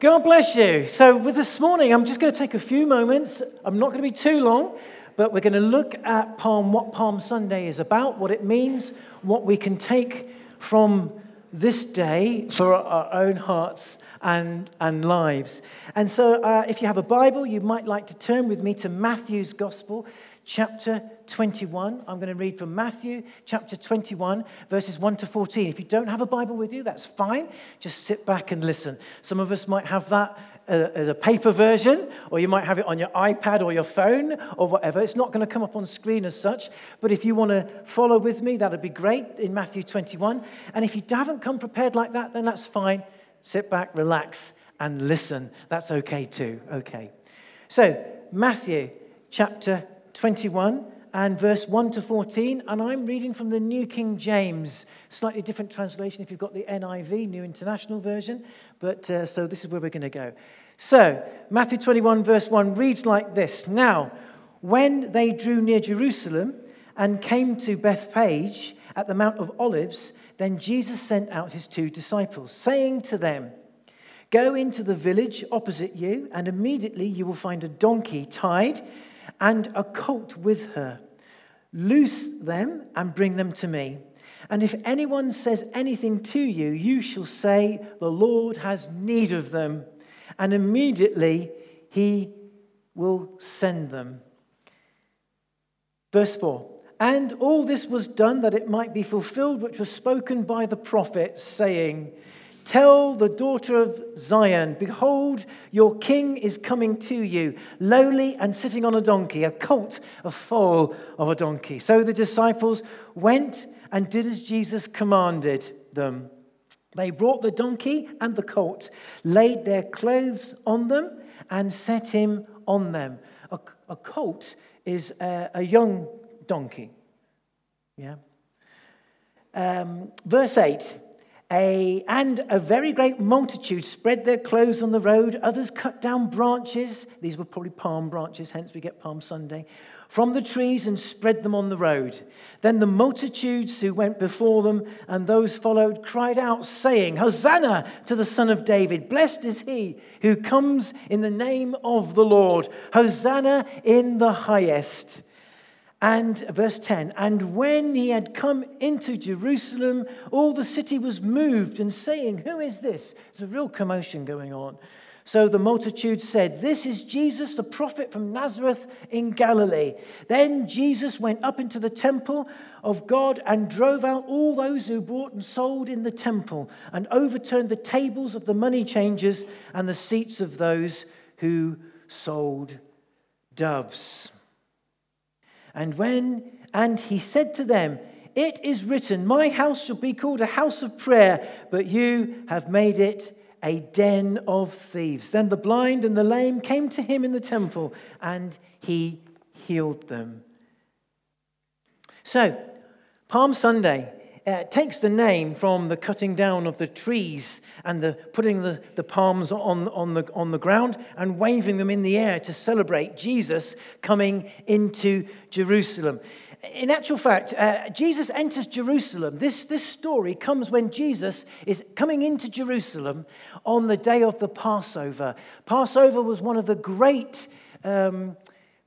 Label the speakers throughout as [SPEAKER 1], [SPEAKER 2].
[SPEAKER 1] God bless you. So, with this morning, I'm just going to take a few moments. I'm not going to be too long, but we're going to look at Palm, what Palm Sunday is about, what it means, what we can take from this day for our own hearts and, and lives. And so, uh, if you have a Bible, you might like to turn with me to Matthew's Gospel, chapter 21. I'm going to read from Matthew chapter 21, verses 1 to 14. If you don't have a Bible with you, that's fine. Just sit back and listen. Some of us might have that uh, as a paper version, or you might have it on your iPad or your phone or whatever. It's not going to come up on screen as such, but if you want to follow with me, that'd be great in Matthew 21. And if you haven't come prepared like that, then that's fine. Sit back, relax, and listen. That's okay too. Okay. So, Matthew chapter 21 and verse 1 to 14. And I'm reading from the New King James, slightly different translation if you've got the NIV, New International Version. But uh, so this is where we're going to go. So, Matthew 21, verse 1 reads like this Now, when they drew near Jerusalem and came to Bethphage at the Mount of Olives, then Jesus sent out his two disciples, saying to them, Go into the village opposite you, and immediately you will find a donkey tied and a colt with her. Loose them and bring them to me. And if anyone says anything to you, you shall say, The Lord has need of them. And immediately he will send them. Verse 4 And all this was done that it might be fulfilled, which was spoken by the prophet, saying, Tell the daughter of Zion, Behold, your king is coming to you, lowly and sitting on a donkey, a colt, a foal of a donkey. So the disciples went and did as Jesus commanded them. They brought the donkey and the colt, laid their clothes on them, and set him on them. A, a colt is a, a, young donkey. Yeah. Um, verse 8 a, and a very great multitude spread their clothes on the road. Others cut down branches. These were probably palm branches, hence we get Palm Sunday. From the trees and spread them on the road. Then the multitudes who went before them and those followed cried out, saying, Hosanna to the Son of David! Blessed is he who comes in the name of the Lord! Hosanna in the highest! And verse 10 And when he had come into Jerusalem, all the city was moved and saying, Who is this? There's a real commotion going on. So the multitude said, This is Jesus, the prophet from Nazareth in Galilee. Then Jesus went up into the temple of God and drove out all those who bought and sold in the temple and overturned the tables of the money changers and the seats of those who sold doves. And when and he said to them, It is written, My house shall be called a house of prayer, but you have made it a den of thieves. Then the blind and the lame came to him in the temple, and he healed them. So, Palm Sunday uh, takes the name from the cutting down of the trees and the putting the, the palms on, on, the, on the ground and waving them in the air to celebrate Jesus coming into Jerusalem. In actual fact, uh, Jesus enters Jerusalem. This, this story comes when Jesus is coming into Jerusalem on the day of the Passover. Passover was one of the great um,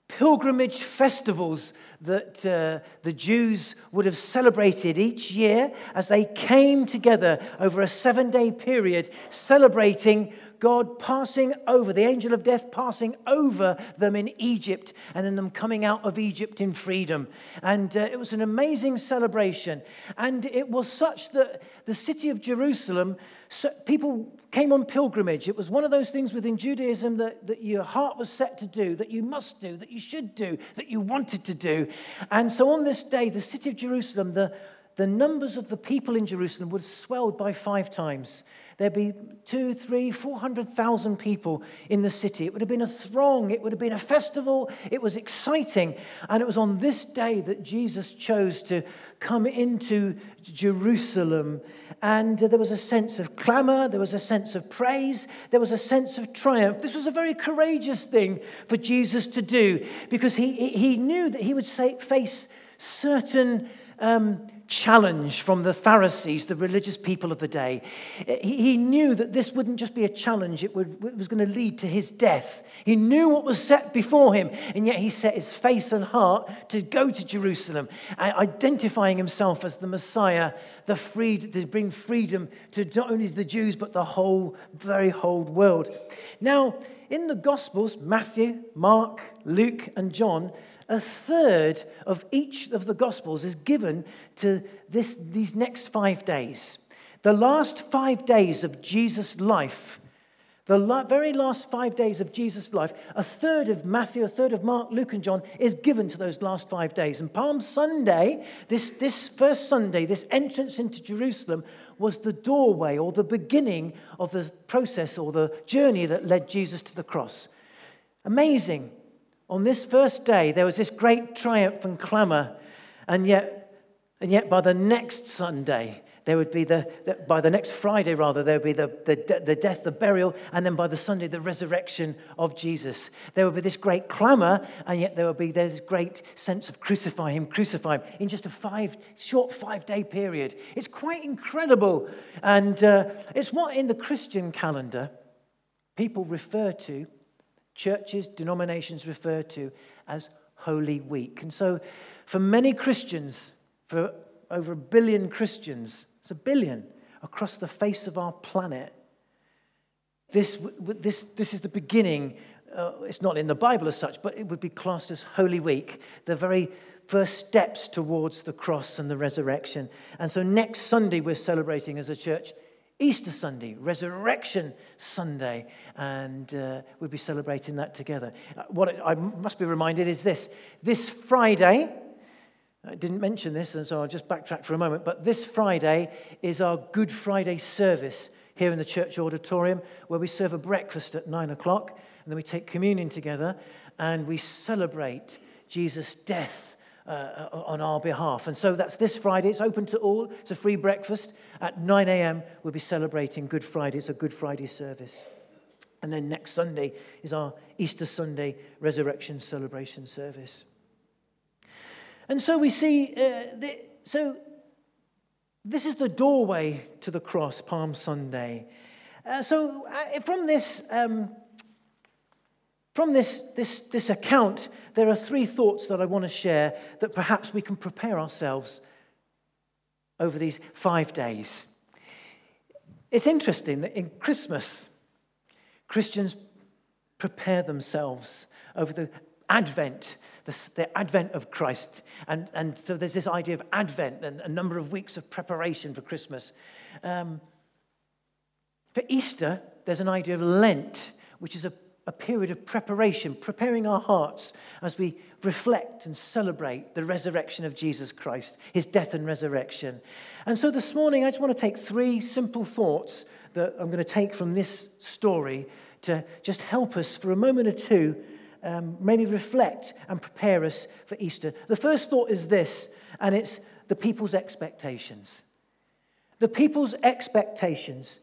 [SPEAKER 1] pilgrimage festivals that uh, the Jews would have celebrated each year as they came together over a seven day period, celebrating God passing over, the angel of death passing over them in Egypt, and then them coming out of Egypt in freedom. And uh, it was an amazing celebration. And it was such that the city of Jerusalem, so people came on pilgrimage. It was one of those things within Judaism that, that your heart was set to do, that you must do, that you should do, that you wanted to do. And so on this day, the city of Jerusalem, the the numbers of the people in Jerusalem would have swelled by five times. There'd be two, three, four hundred thousand people in the city. It would have been a throng. It would have been a festival. It was exciting. And it was on this day that Jesus chose to come into Jerusalem. And uh, there was a sense of clamor. There was a sense of praise. There was a sense of triumph. This was a very courageous thing for Jesus to do because he, he knew that he would say, face certain um, challenge from the Pharisees, the religious people of the day. He knew that this wouldn't just be a challenge, it, would, it was going to lead to his death. He knew what was set before him, and yet he set his face and heart to go to Jerusalem, identifying himself as the Messiah, the freed, to bring freedom to not only the Jews, but the whole, very whole world. Now, in the Gospels, Matthew, Mark, Luke, and John, a third of each of the Gospels is given to this, these next five days. The last five days of Jesus' life, the la- very last five days of Jesus' life, a third of Matthew, a third of Mark, Luke, and John is given to those last five days. And Palm Sunday, this, this first Sunday, this entrance into Jerusalem, was the doorway or the beginning of the process or the journey that led Jesus to the cross. Amazing on this first day, there was this great triumph and clamor, and yet, and yet by the next Sunday, there would be the, the, by the next Friday, rather, there would be the, the, the death, the burial, and then by the Sunday, the resurrection of Jesus. There would be this great clamor, and yet there would be this great sense of crucify him, crucify him in just a five, short five day period. It's quite incredible. And uh, it's what in the Christian calendar people refer to churches, denominations refer to as Holy Week. And so, for many Christians, for over a billion Christians, it's a billion across the face of our planet, this, this, this is the beginning. Uh, it's not in the Bible as such, but it would be classed as Holy Week, the very first steps towards the cross and the resurrection. And so next Sunday, we're celebrating as a church Easter Sunday, Resurrection Sunday, and uh, we'll be celebrating that together. Uh, what I must be reminded is this this Friday, I didn't mention this, and so I'll just backtrack for a moment, but this Friday is our Good Friday service here in the church auditorium where we serve a breakfast at nine o'clock, and then we take communion together and we celebrate Jesus' death uh, on our behalf. And so that's this Friday. It's open to all. It's a free breakfast. At 9 a.m., we'll be celebrating Good Friday. It's a Good Friday service. And then next Sunday is our Easter Sunday resurrection celebration service. And so we see, uh, the, so this is the doorway to the cross, Palm Sunday. Uh, so uh, from this, um, from this, this, this account, there are three thoughts that I want to share that perhaps we can prepare ourselves over these five days. It's interesting that in Christmas, Christians prepare themselves over the Advent, the, the, advent of Christ. And, and so there's this idea of Advent and a number of weeks of preparation for Christmas. Um, for Easter, there's an idea of Lent, which is a a period of preparation, preparing our hearts as we reflect and celebrate the resurrection of Jesus Christ, his death and resurrection. And so this morning, I just want to take three simple thoughts that I'm going to take from this story to just help us for a moment or two, um, maybe reflect and prepare us for Easter. The first thought is this, and it's the people's expectations. The people's expectations.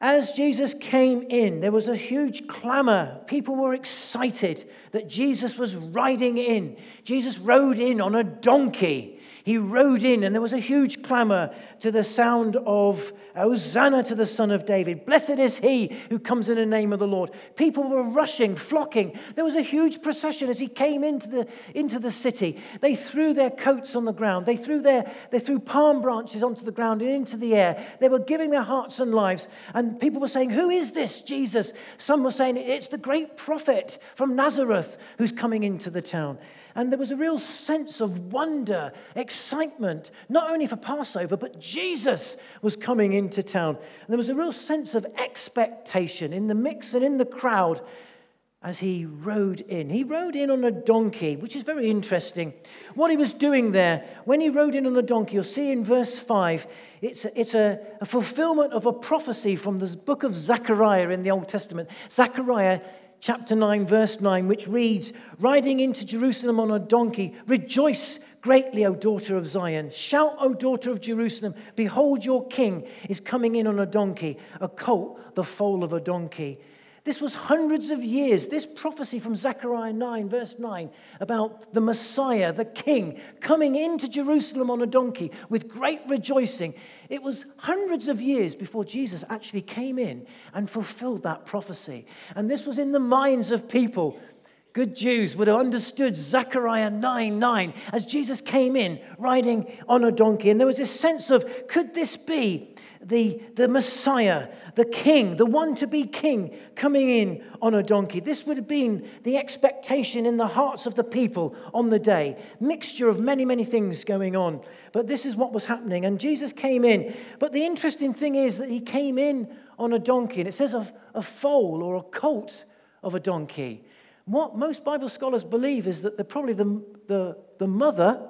[SPEAKER 1] As Jesus came in, there was a huge clamor. People were excited that Jesus was riding in. Jesus rode in on a donkey. He rode in, and there was a huge clamor to the sound of Hosanna to the Son of David. Blessed is he who comes in the name of the Lord. People were rushing, flocking. There was a huge procession as he came into the, into the city. They threw their coats on the ground, they threw, their, they threw palm branches onto the ground and into the air. They were giving their hearts and lives. And people were saying, Who is this Jesus? Some were saying, It's the great prophet from Nazareth who's coming into the town. And there was a real sense of wonder, excitement, not only for Passover, but Jesus was coming into town. And there was a real sense of expectation in the mix and in the crowd. as he rode in. He rode in on a donkey, which is very interesting. What he was doing there, when he rode in on the donkey, you'll see in verse 5, it's, a, it's a, a fulfillment of a prophecy from the book of Zechariah in the Old Testament. Zechariah chapter 9, verse 9, which reads, Riding into Jerusalem on a donkey, rejoice greatly, O daughter of Zion. Shout, O daughter of Jerusalem, behold, your king is coming in on a donkey, a colt, the foal of a donkey. This was hundreds of years. This prophecy from Zechariah 9, verse 9, about the Messiah, the King, coming into Jerusalem on a donkey with great rejoicing. It was hundreds of years before Jesus actually came in and fulfilled that prophecy. And this was in the minds of people. Good Jews would have understood Zechariah 9 9 as Jesus came in riding on a donkey. And there was this sense of, could this be the, the Messiah, the king, the one to be king, coming in on a donkey. This would have been the expectation in the hearts of the people on the day. Mixture of many, many things going on. But this is what was happening. And Jesus came in. But the interesting thing is that he came in on a donkey. And it says a, a foal or a colt of a donkey. What most Bible scholars believe is that the, probably the, the, the mother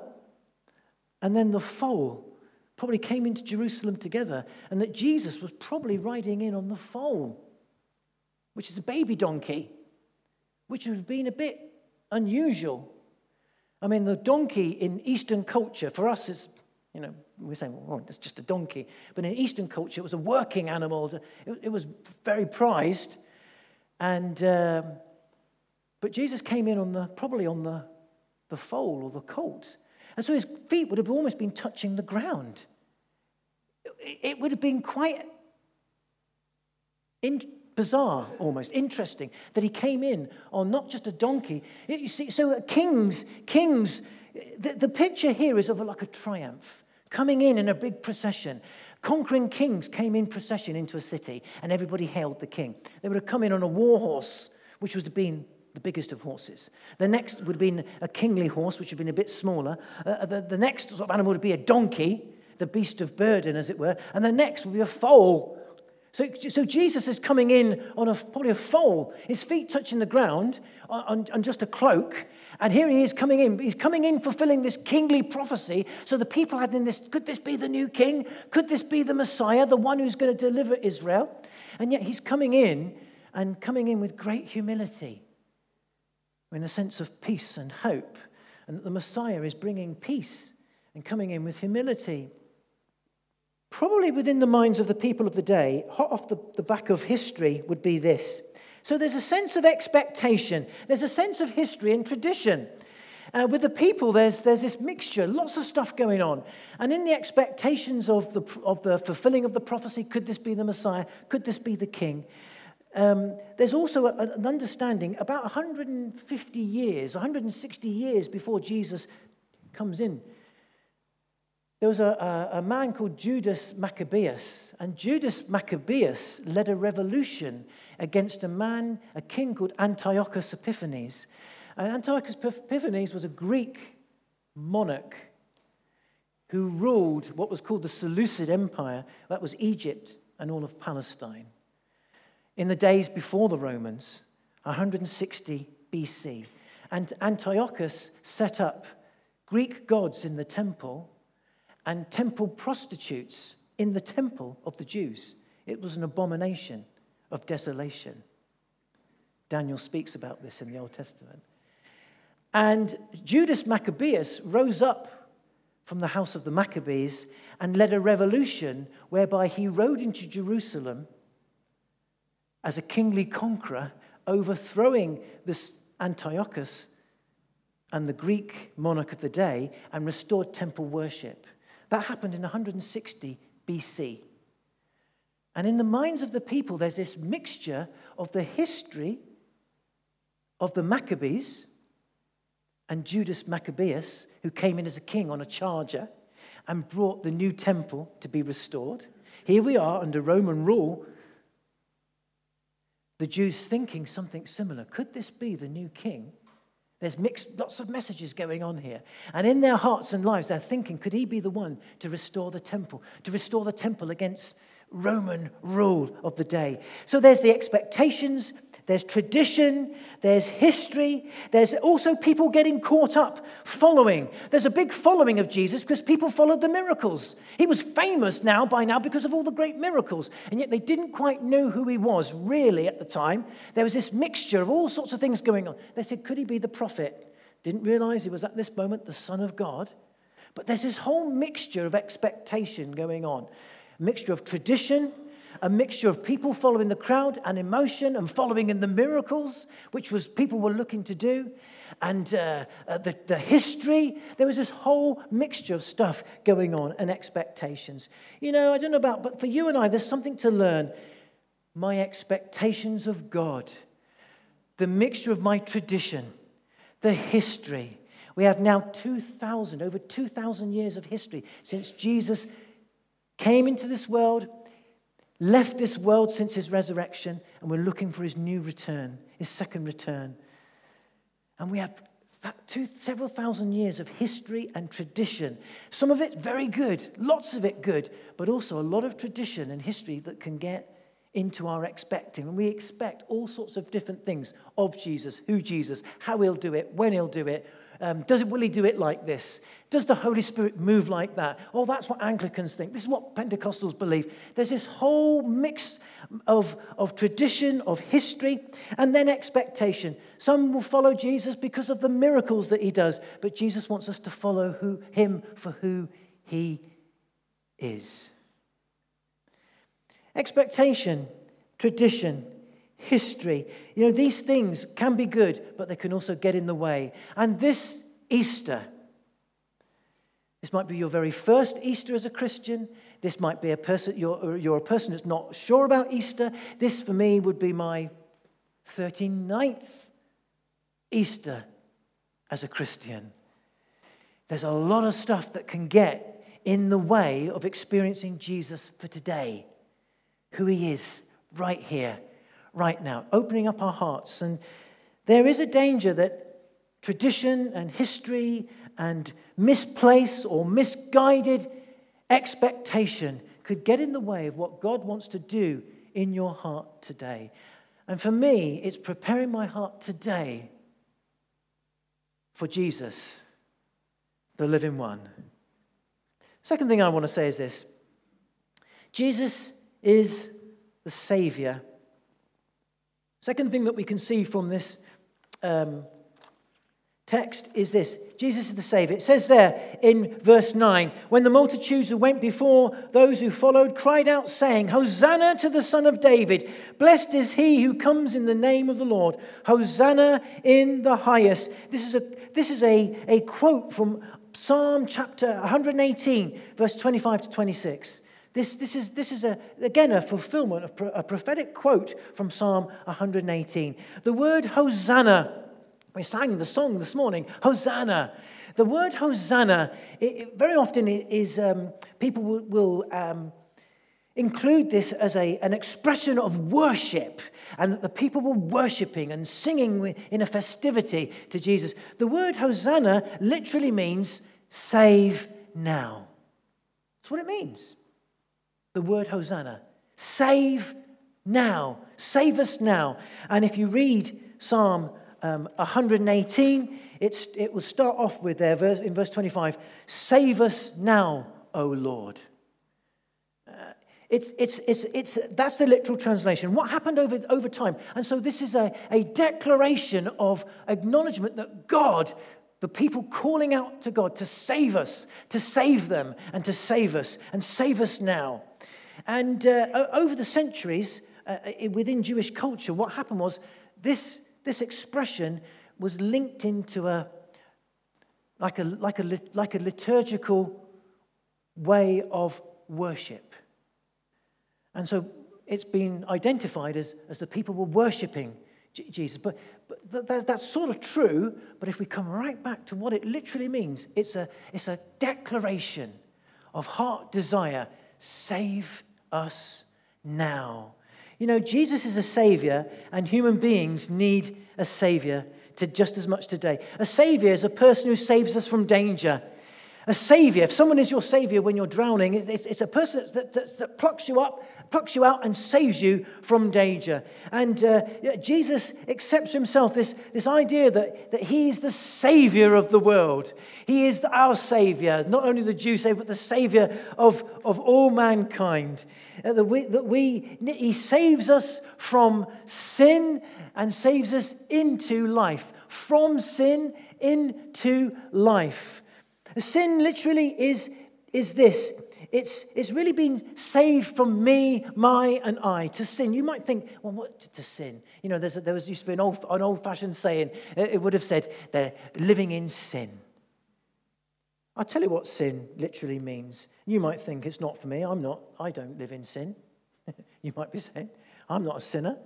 [SPEAKER 1] and then the foal probably came into Jerusalem together, and that Jesus was probably riding in on the foal, which is a baby donkey, which would have been a bit unusual. I mean, the donkey in Eastern culture, for us, is, you know, we're saying, well, it's just a donkey. But in Eastern culture, it was a working animal. It, it was very prized. And, um, but Jesus came in on the, probably on the, the foal or the colt. And so his feet would have almost been touching the ground. It would have been quite in, bizarre, almost interesting, that he came in on not just a donkey. You see, so kings, kings, the, the picture here is of like a triumph, coming in in a big procession. Conquering kings came in procession into a city, and everybody hailed the king. They would have come in on a war horse, which would have been the biggest of horses. The next would have been a kingly horse, which would have been a bit smaller. Uh, the, the next sort of animal would be a donkey, the beast of burden, as it were. And the next would be a foal. So, so Jesus is coming in on a, probably a foal, his feet touching the ground on, on just a cloak. And here he is coming in. He's coming in fulfilling this kingly prophecy. So the people had in this could this be the new king? Could this be the Messiah, the one who's going to deliver Israel? And yet he's coming in and coming in with great humility in a sense of peace and hope, and that the Messiah is bringing peace and coming in with humility. Probably within the minds of the people of the day, hot off the, the back of history, would be this. So there's a sense of expectation, there's a sense of history and tradition. Uh, with the people, there's, there's this mixture, lots of stuff going on. And in the expectations of the, of the fulfilling of the prophecy, could this be the Messiah? Could this be the King? Um, there's also a, an understanding about 150 years, 160 years before Jesus comes in. There was a, a, a man called Judas Maccabeus, and Judas Maccabeus led a revolution against a man, a king called Antiochus Epiphanes. And Antiochus Epiphanes was a Greek monarch who ruled what was called the Seleucid Empire, that was Egypt and all of Palestine in the days before the Romans, 160 BC. And Antiochus set up Greek gods in the temple and temple prostitutes in the temple of the Jews. It was an abomination of desolation. Daniel speaks about this in the Old Testament. And Judas Maccabeus rose up from the house of the Maccabees and led a revolution whereby he rode into Jerusalem as a kingly conqueror, overthrowing this Antiochus and the Greek monarch of the day and restored temple worship. That happened in 160 BC. And in the minds of the people, there's this mixture of the history of the Maccabees and Judas Maccabeus, who came in as a king on a charger and brought the new temple to be restored. Here we are under Roman rule the Jews thinking something similar. Could this be the new king? There's mixed, lots of messages going on here. And in their hearts and lives, they're thinking, could he be the one to restore the temple, to restore the temple against Roman rule of the day? So there's the expectations, there's tradition, there's history, there's also people getting caught up following. There's a big following of Jesus because people followed the miracles. He was famous now by now because of all the great miracles, and yet they didn't quite know who he was really at the time. There was this mixture of all sorts of things going on. They said, Could he be the prophet? Didn't realize he was at this moment the Son of God. But there's this whole mixture of expectation going on a mixture of tradition a mixture of people following the crowd and emotion and following in the miracles, which was people were looking to do, and uh, uh, the, the history. There was this whole mixture of stuff going on and expectations. You know, I don't know about, but for you and I, there's something to learn. My expectations of God, the mixture of my tradition, the history. We have now 2,000, over 2,000 years of history since Jesus came into this world, left this world since his resurrection, and we're looking for his new return, his second return. And we have two, several thousand years of history and tradition. Some of it very good, lots of it good, but also a lot of tradition and history that can get into our expecting. And we expect all sorts of different things of Jesus, who Jesus, how he'll do it, when he'll do it, um, does it, will he do it like this? Does the Holy Spirit move like that? Oh, that's what Anglicans think. This is what Pentecostals believe. There's this whole mix of, of tradition, of history, and then expectation. Some will follow Jesus because of the miracles that he does, but Jesus wants us to follow who, him for who he is. Expectation, tradition, history. You know, these things can be good, but they can also get in the way. And this Easter, this might be your very first Easter as a Christian. This might be a person, you're, you're a person that's not sure about Easter. This, for me, would be my 39th Easter as a Christian. There's a lot of stuff that can get in the way of experiencing Jesus for today, who he is right here right now, opening up our hearts. And there is a danger that tradition and history and misplaced or misguided expectation could get in the way of what God wants to do in your heart today. And for me, it's preparing my heart today for Jesus, the living one. Second thing I want to say is this Jesus is the Savior Second thing that we can see from this um, text is this Jesus is the Savior. It says there in verse 9 when the multitudes who went before those who followed cried out, saying, Hosanna to the Son of David! Blessed is he who comes in the name of the Lord! Hosanna in the highest. This is a, this is a, a quote from Psalm chapter 118, verse 25 to 26. This, this is, this is a, again a fulfillment, of a prophetic quote from Psalm 118. The word Hosanna, we sang the song this morning, Hosanna. The word Hosanna, it, it very often is, um, people will, will um, include this as a, an expression of worship and that the people were worshiping and singing in a festivity to Jesus. The word Hosanna literally means save now. That's what it means the word Hosanna. Save now. Save us now. And if you read Psalm um, 118, it's, it will start off with there verse, in verse 25 Save us now, O Lord. Uh, it's, it's, it's, it's, that's the literal translation. What happened over, over time? And so this is a, a declaration of acknowledgement that God, the people calling out to God to save us, to save them, and to save us, and save us now. And uh, over the centuries, uh within Jewish culture, what happened was this, this expression was linked into a like a, like a, like a liturgical way of worship. And so it's been identified as, as the people were worshipping Jesus. But, but that, that's sort of true, but if we come right back to what it literally means, it's a, it's a declaration of heart desire save us now. You know, Jesus is a savior, and human beings need a savior to just as much today. A savior is a person who saves us from danger. A savior, if someone is your savior when you're drowning, it's, it's a person that, that, that, plucks you up, plucks you out, and saves you from danger. And uh, Jesus accepts himself this, this idea that, that he is the savior of the world. He is our savior, not only the Jew savior, but the savior of, of all mankind. Uh, that, we, that we, he saves us from sin and saves us into life. From sin into life. Sin literally is, is this it's, it's really been saved from me, my, and I to sin. You might think, well, what to sin? You know, a, there was used to be an old, an old fashioned saying, uh, it would have said, they're living in sin. I'll tell you what sin literally means. You might think it's not for me. I'm not. I don't live in sin. you might be saying, I'm not a sinner.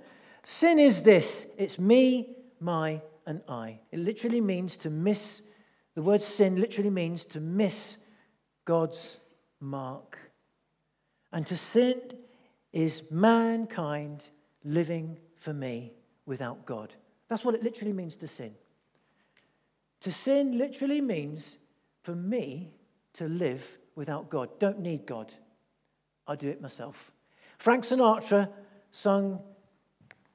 [SPEAKER 1] Sin is this it's me, my, and I. It literally means to miss the word sin literally means to miss God's mark. And to sin is mankind living for me without God. That's what it literally means to sin. To sin literally means for me to live without God. Don't need God. I do it myself. Frank Sinatra sung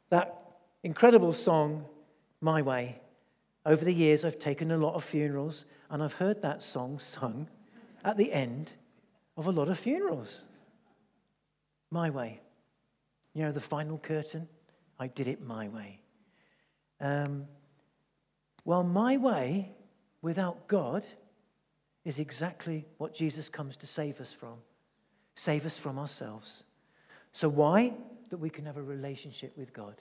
[SPEAKER 1] that incredible song, My Way. Over the years, I've taken a lot of funerals and I've heard that song sung at the end of a lot of funerals. My way. You know, the final curtain? I did it my way. Um, well, my way without God is exactly what Jesus comes to save us from save us from ourselves. So, why? That we can have a relationship with God.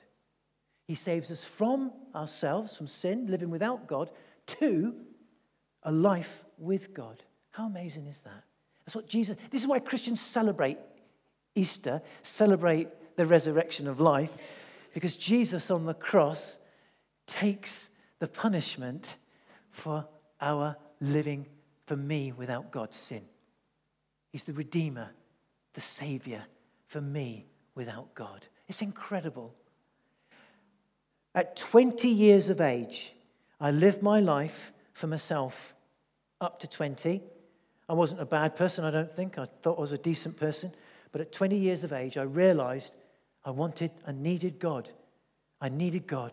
[SPEAKER 1] He saves us from ourselves, from sin, living without God, to a life with God. How amazing is that? That's what Jesus, this is why Christians celebrate Easter, celebrate the resurrection of life, because Jesus on the cross takes the punishment for our living for me without God's sin. He's the Redeemer, the Savior for me without God. It's incredible. At 20 years of age, I lived my life for myself up to 20. I wasn't a bad person, I don't think. I thought I was a decent person. But at 20 years of age, I realized I wanted and needed God. I needed God.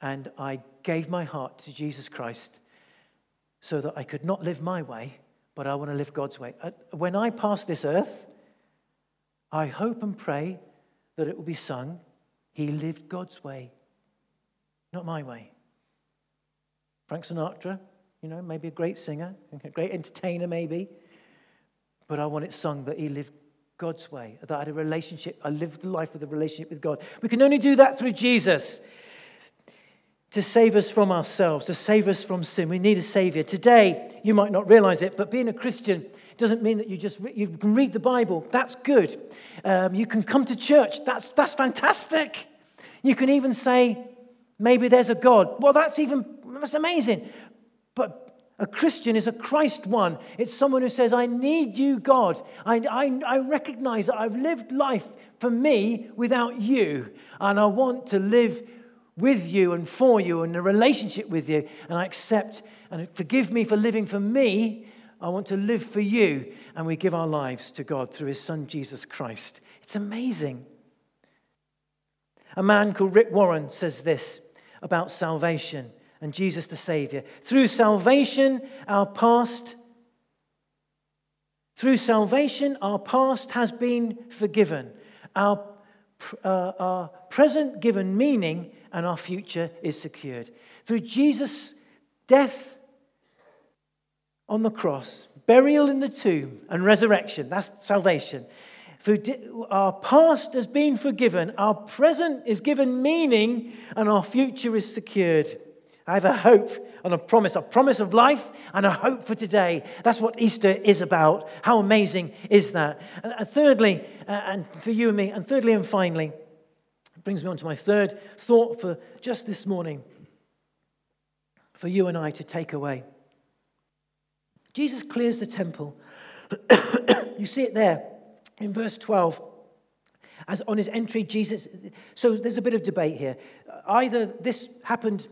[SPEAKER 1] And I gave my heart to Jesus Christ so that I could not live my way, but I want to live God's way. When I pass this earth, I hope and pray that it will be sung he lived God's way, not my way. Frank Sinatra, you know, maybe a great singer, a great entertainer, maybe, but I want it sung that he lived God's way, that I had a relationship, I lived the life with a relationship with God. We can only do that through Jesus to save us from ourselves, to save us from sin. We need a Savior. Today, you might not realize it, but being a Christian doesn't mean that you just you can read the Bible. That's good. Um, you can come to church. That's, that's fantastic. You can even say, maybe there's a God. Well, that's even, that's amazing. But a Christian is a Christ one. It's someone who says, I need you, God. I, I, I recognize that I've lived life for me without you. And I want to live with you and for you and a relationship with you. And I accept and forgive me for living for me I want to live for you. And we give our lives to God through his son, Jesus Christ. It's amazing. A man called Rick Warren says this about salvation and Jesus the Savior. Through salvation, our past, through salvation, our past has been forgiven. Our, uh, our present given meaning and our future is secured. Through Jesus' death, on the cross, burial in the tomb, and resurrection. That's salvation. Our past has been forgiven, our present is given meaning, and our future is secured. I have a hope and a promise, a promise of life and a hope for today. That's what Easter is about. How amazing is that? And thirdly, uh, and for you and me, and thirdly and finally, brings me on to my third thought for just this morning for you and I to take away. Jesus clears the temple. you see it there in verse 12. As on his entry, Jesus. So there's a bit of debate here. Either this happened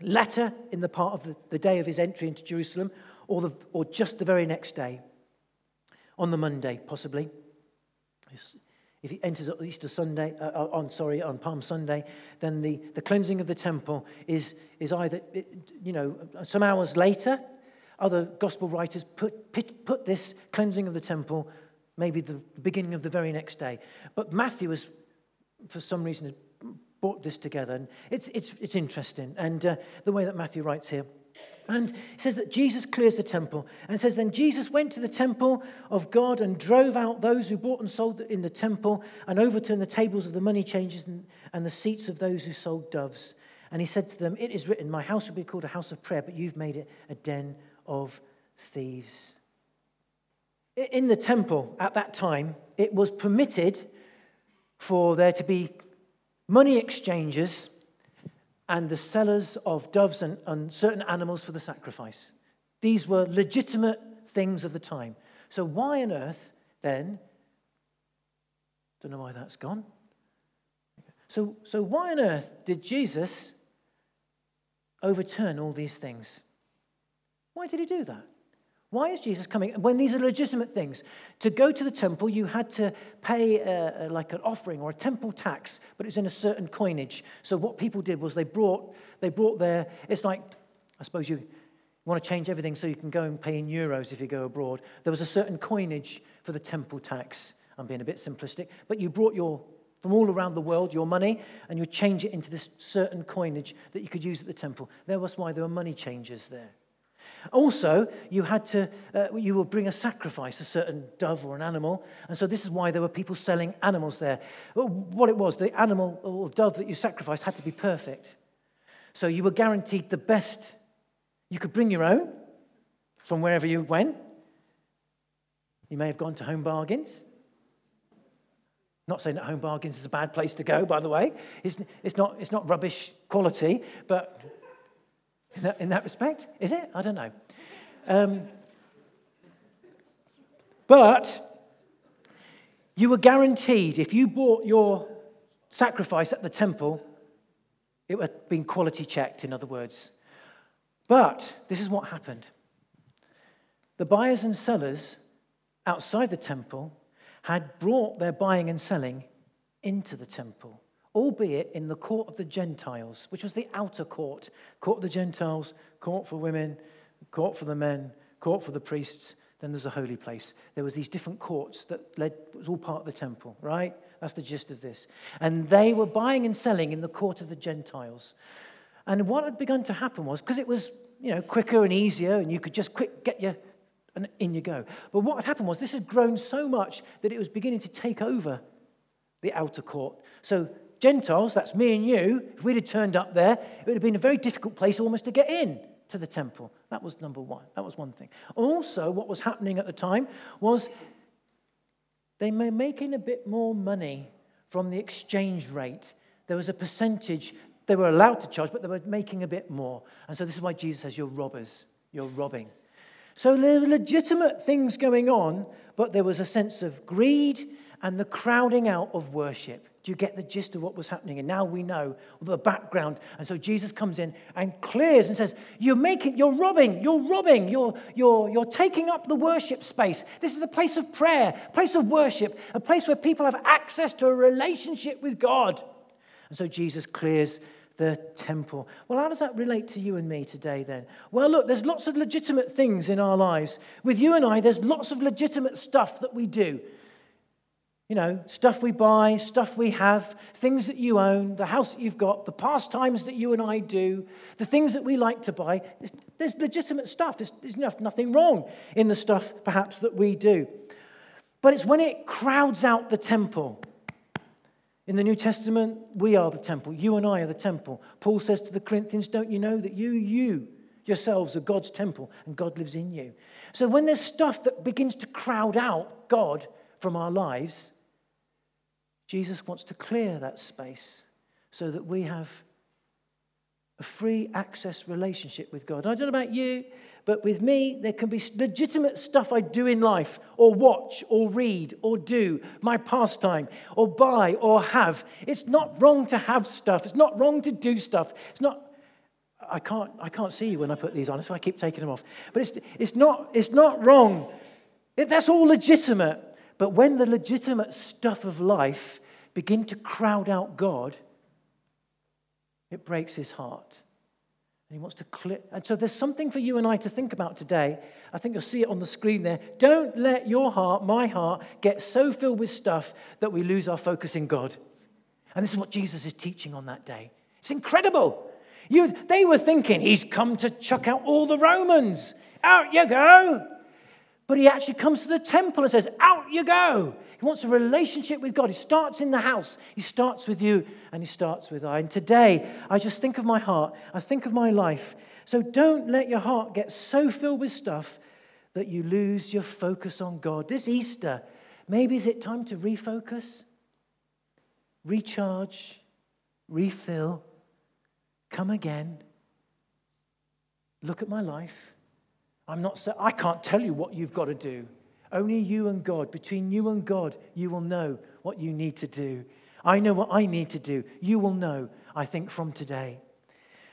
[SPEAKER 1] later in the part of the, the day of his entry into Jerusalem, or, the, or just the very next day, on the Monday, possibly. If he enters on Easter Sunday, uh, uh, on sorry, on Palm Sunday, then the, the cleansing of the temple is, is either, you know, some hours later. Other gospel writers put, put this cleansing of the temple maybe the beginning of the very next day. But Matthew has, for some reason, brought this together. And it's, it's, it's interesting. And uh, the way that Matthew writes here. And it says that Jesus clears the temple. And says, Then Jesus went to the temple of God and drove out those who bought and sold in the temple and overturned the tables of the money changers and, and the seats of those who sold doves. And he said to them, It is written, My house will be called a house of prayer, but you've made it a den of thieves. In the temple at that time, it was permitted for there to be money exchangers and the sellers of doves and, and certain animals for the sacrifice. These were legitimate things of the time. So, why on earth then? Don't know why that's gone. So, so why on earth did Jesus overturn all these things? Why did he do that? Why is Jesus coming? When these are legitimate things. To go to the temple, you had to pay a, a, like an offering or a temple tax, but it was in a certain coinage. So what people did was they brought, they brought their, it's like, I suppose you want to change everything so you can go and pay in euros if you go abroad. There was a certain coinage for the temple tax. I'm being a bit simplistic, but you brought your, from all around the world, your money, and you change it into this certain coinage that you could use at the temple. That was why there were money changers there. Also, you had to, uh, you would bring a sacrifice, a certain dove or an animal. And so this is why there were people selling animals there. What it was, the animal or dove that you sacrificed had to be perfect. So you were guaranteed the best. You could bring your own from wherever you went. You may have gone to Home Bargains. Not saying that Home Bargains is a bad place to go, by the way. It's, it's, not, it's not rubbish quality, but in that, in that respect? Is it? I don't know. Um, but you were guaranteed if you bought your sacrifice at the temple, it had been quality checked, in other words. But this is what happened the buyers and sellers outside the temple had brought their buying and selling into the temple albeit in the court of the Gentiles, which was the outer court. Court of the Gentiles, court for women, court for the men, court for the priests. Then there's a holy place. There was these different courts that led, it was all part of the temple, right? That's the gist of this. And they were buying and selling in the court of the Gentiles. And what had begun to happen was, because it was, you know, quicker and easier, and you could just quick get your, and in you go. But what had happened was this had grown so much that it was beginning to take over the outer court. So Gentiles, that's me and you, if we'd have turned up there, it would have been a very difficult place almost to get in to the temple. That was number one. That was one thing. Also, what was happening at the time was they were making a bit more money from the exchange rate. There was a percentage they were allowed to charge, but they were making a bit more. And so this is why Jesus says, You're robbers. You're robbing. So there were legitimate things going on, but there was a sense of greed and the crowding out of worship. Do you get the gist of what was happening? And now we know the background. And so Jesus comes in and clears and says, You're making, you're robbing, you're robbing, you're, you're, you're taking up the worship space. This is a place of prayer, a place of worship, a place where people have access to a relationship with God. And so Jesus clears the temple. Well, how does that relate to you and me today then? Well, look, there's lots of legitimate things in our lives. With you and I, there's lots of legitimate stuff that we do. You know, stuff we buy, stuff we have, things that you own, the house that you've got, the pastimes that you and I do, the things that we like to buy. There's, there's legitimate stuff. There's, there's nothing wrong in the stuff, perhaps, that we do. But it's when it crowds out the temple. In the New Testament, we are the temple. You and I are the temple. Paul says to the Corinthians, Don't you know that you, you yourselves are God's temple and God lives in you? So when there's stuff that begins to crowd out God from our lives, Jesus wants to clear that space so that we have a free access relationship with God. I don't know about you, but with me, there can be legitimate stuff I do in life, or watch, or read, or do, my pastime, or buy, or have. It's not wrong to have stuff. It's not wrong to do stuff. It's not. I can't, I can't see you when I put these on, so I keep taking them off. But it's, it's, not, it's not wrong. It, that's all legitimate. But when the legitimate stuff of life begin to crowd out God, it breaks his heart. And he wants to clear. And so there's something for you and I to think about today. I think you'll see it on the screen there. Don't let your heart, my heart, get so filled with stuff that we lose our focus in God. And this is what Jesus is teaching on that day. It's incredible. You, they were thinking, he's come to chuck out all the Romans. Out you go. But he actually comes to the temple and says, Out you go. He wants a relationship with God. He starts in the house, he starts with you, and he starts with I. And today, I just think of my heart, I think of my life. So don't let your heart get so filled with stuff that you lose your focus on God. This Easter, maybe is it time to refocus, recharge, refill, come again, look at my life. I'm not so, I can't tell you what you've got to do. Only you and God, between you and God, you will know what you need to do. I know what I need to do. You will know, I think, from today.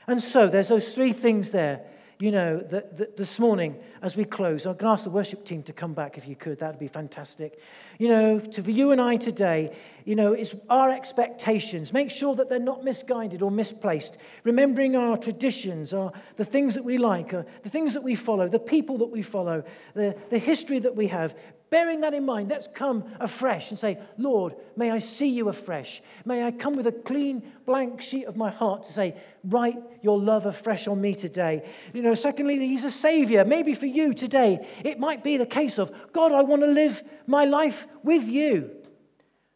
[SPEAKER 1] And so there's those three things there you know, that, this morning as we close, I'm going to ask the worship team to come back if you could. That'd be fantastic. You know, to, for you and I today, you know, it's our expectations. Make sure that they're not misguided or misplaced. Remembering our traditions, our, the things that we like, uh, the things that we follow, the people that we follow, the, the history that we have. Bearing that in mind, let's come afresh and say, Lord, may I see you afresh. May I come with a clean, blank sheet of my heart to say, write your love afresh on me today. You know, secondly, he's a savior. Maybe for you today, it might be the case of, God, I want to live my life with you.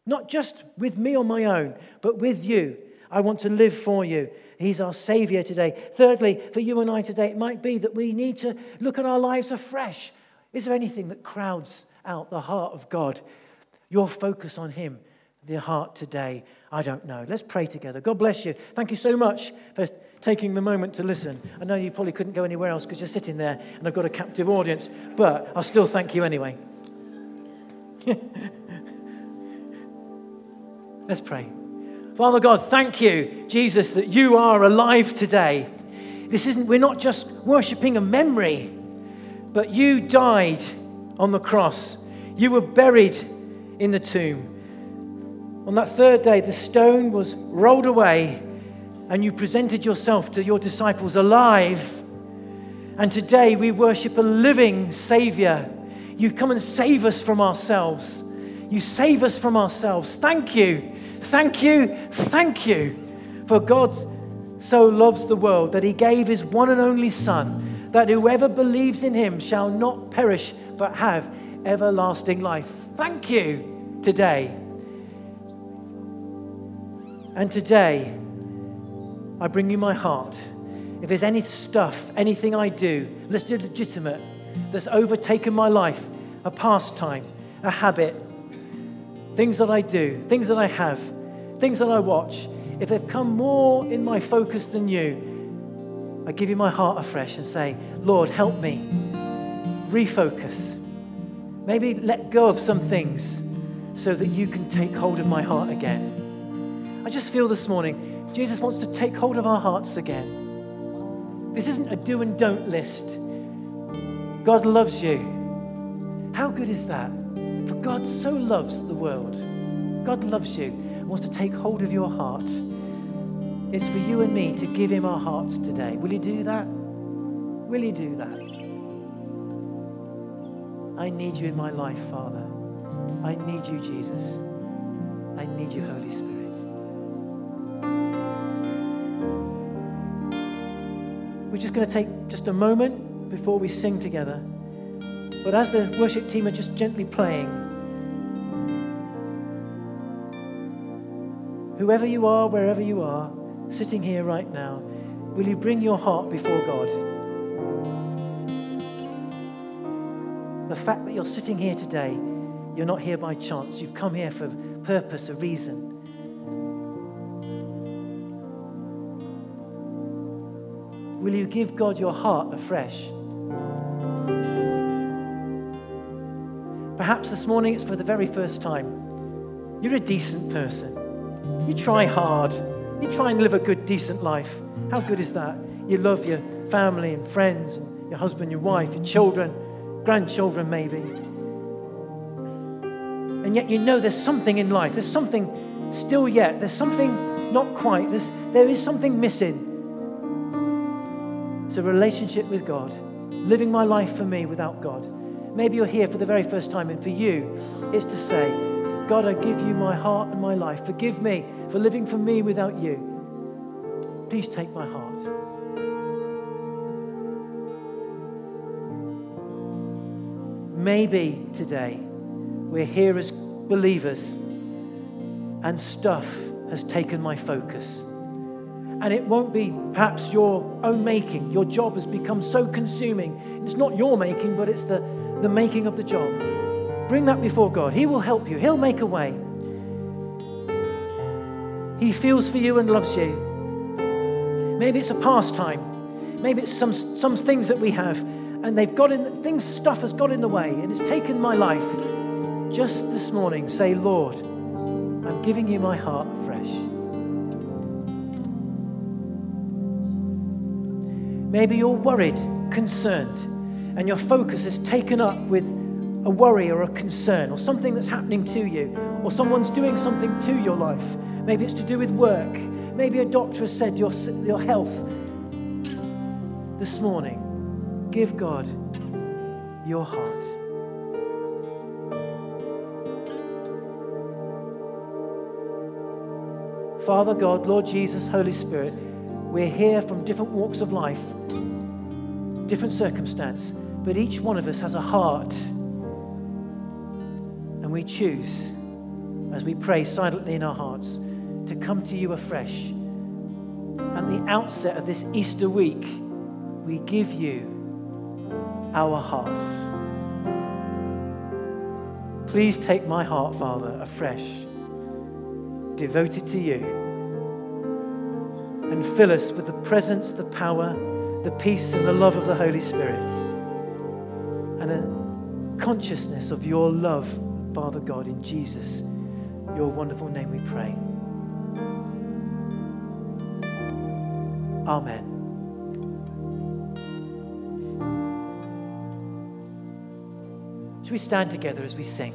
[SPEAKER 1] Not just with me on my own, but with you. I want to live for you. He's our Savior today. Thirdly, for you and I today, it might be that we need to look at our lives afresh. Is there anything that crowds out the heart of God. Your focus on Him, the heart today. I don't know. Let's pray together. God bless you. Thank you so much for taking the moment to listen. I know you probably couldn't go anywhere else because you're sitting there and I've got a captive audience, but I'll still thank you anyway. Let's pray. Father God, thank you, Jesus, that you are alive today. This isn't, we're not just worshiping a memory, but you died on the cross. You were buried in the tomb. On that third day, the stone was rolled away, and you presented yourself to your disciples alive. And today we worship a living Savior. You come and save us from ourselves. You save us from ourselves. Thank you. Thank you. Thank you. For God so loves the world that he gave his one and only Son, that whoever believes in him shall not perish but have everlasting life. Thank you today. And today, I bring you my heart. If there's any stuff, anything I do, do legitimate, that's overtaken my life, a pastime, a habit, things that I do, things that I have, things that I watch, if they've come more in my focus than you, I give you my heart afresh and say, Lord, help me refocus. Maybe let go of some things so that you can take hold of my heart again. I just feel this morning, Jesus wants to take hold of our hearts again. This isn't a do and don't list. God loves you. How good is that? For God so loves the world. God loves you and wants to take hold of your heart. It's for you and me to give him our hearts today. Will you do that? Will you do that? I need you in my life, Father. I need you, Jesus. I need you, Holy Spirit. We're just going to take just a moment before we sing together. But as the worship team are just gently playing, whoever you are, wherever you are, sitting here right now, will you bring your heart before God? The fact that you're sitting here today, you're not here by chance. You've come here for purpose, a reason. Will you give God your heart afresh? Perhaps this morning it's for the very first time. You're a decent person. You try hard. You try and live a good, decent life. How good is that? You love your family and friends, and your husband, your wife, your children, grandchildren, maybe. And yet you know there's something in life, there's something still yet, there's something not quite, there's, there is something missing. It's a relationship with God, living my life for me without God. Maybe you're here for the very first time, and for you, it's to say, God, I give you my heart and my life. Forgive me for living for me without you. Please take my heart. Maybe today we're here as believers and stuff has taken my focus. And it won't be perhaps your own making. Your job has become so consuming. It's not your making, but it's the, the making of the job. Bring that before God. He will help you, He'll make a way. He feels for you and loves you. Maybe it's a pastime. Maybe it's some, some things that we have and they've got in things, stuff has got in the way and it's taken my life. Just this morning, say, Lord, I'm giving you my heart fresh. Maybe you're worried, concerned, and your focus is taken up with a worry or a concern or something that's happening to you or someone's doing something to your life. Maybe it's to do with work. Maybe a doctor has said your, your health this morning. Give God your heart. Father God, Lord Jesus, Holy Spirit, we're here from different walks of life, different circumstance, but each one of us has a heart. And we choose, as we pray silently in our hearts, to come to you afresh. At the outset of this Easter week, we give you our hearts. Please take my heart, Father, afresh, devote it to you, and fill us with the presence, the power, the peace, and the love of the Holy Spirit, and a consciousness of your love, Father God, in Jesus, your wonderful name we pray. Amen. Should we stand together as we sing?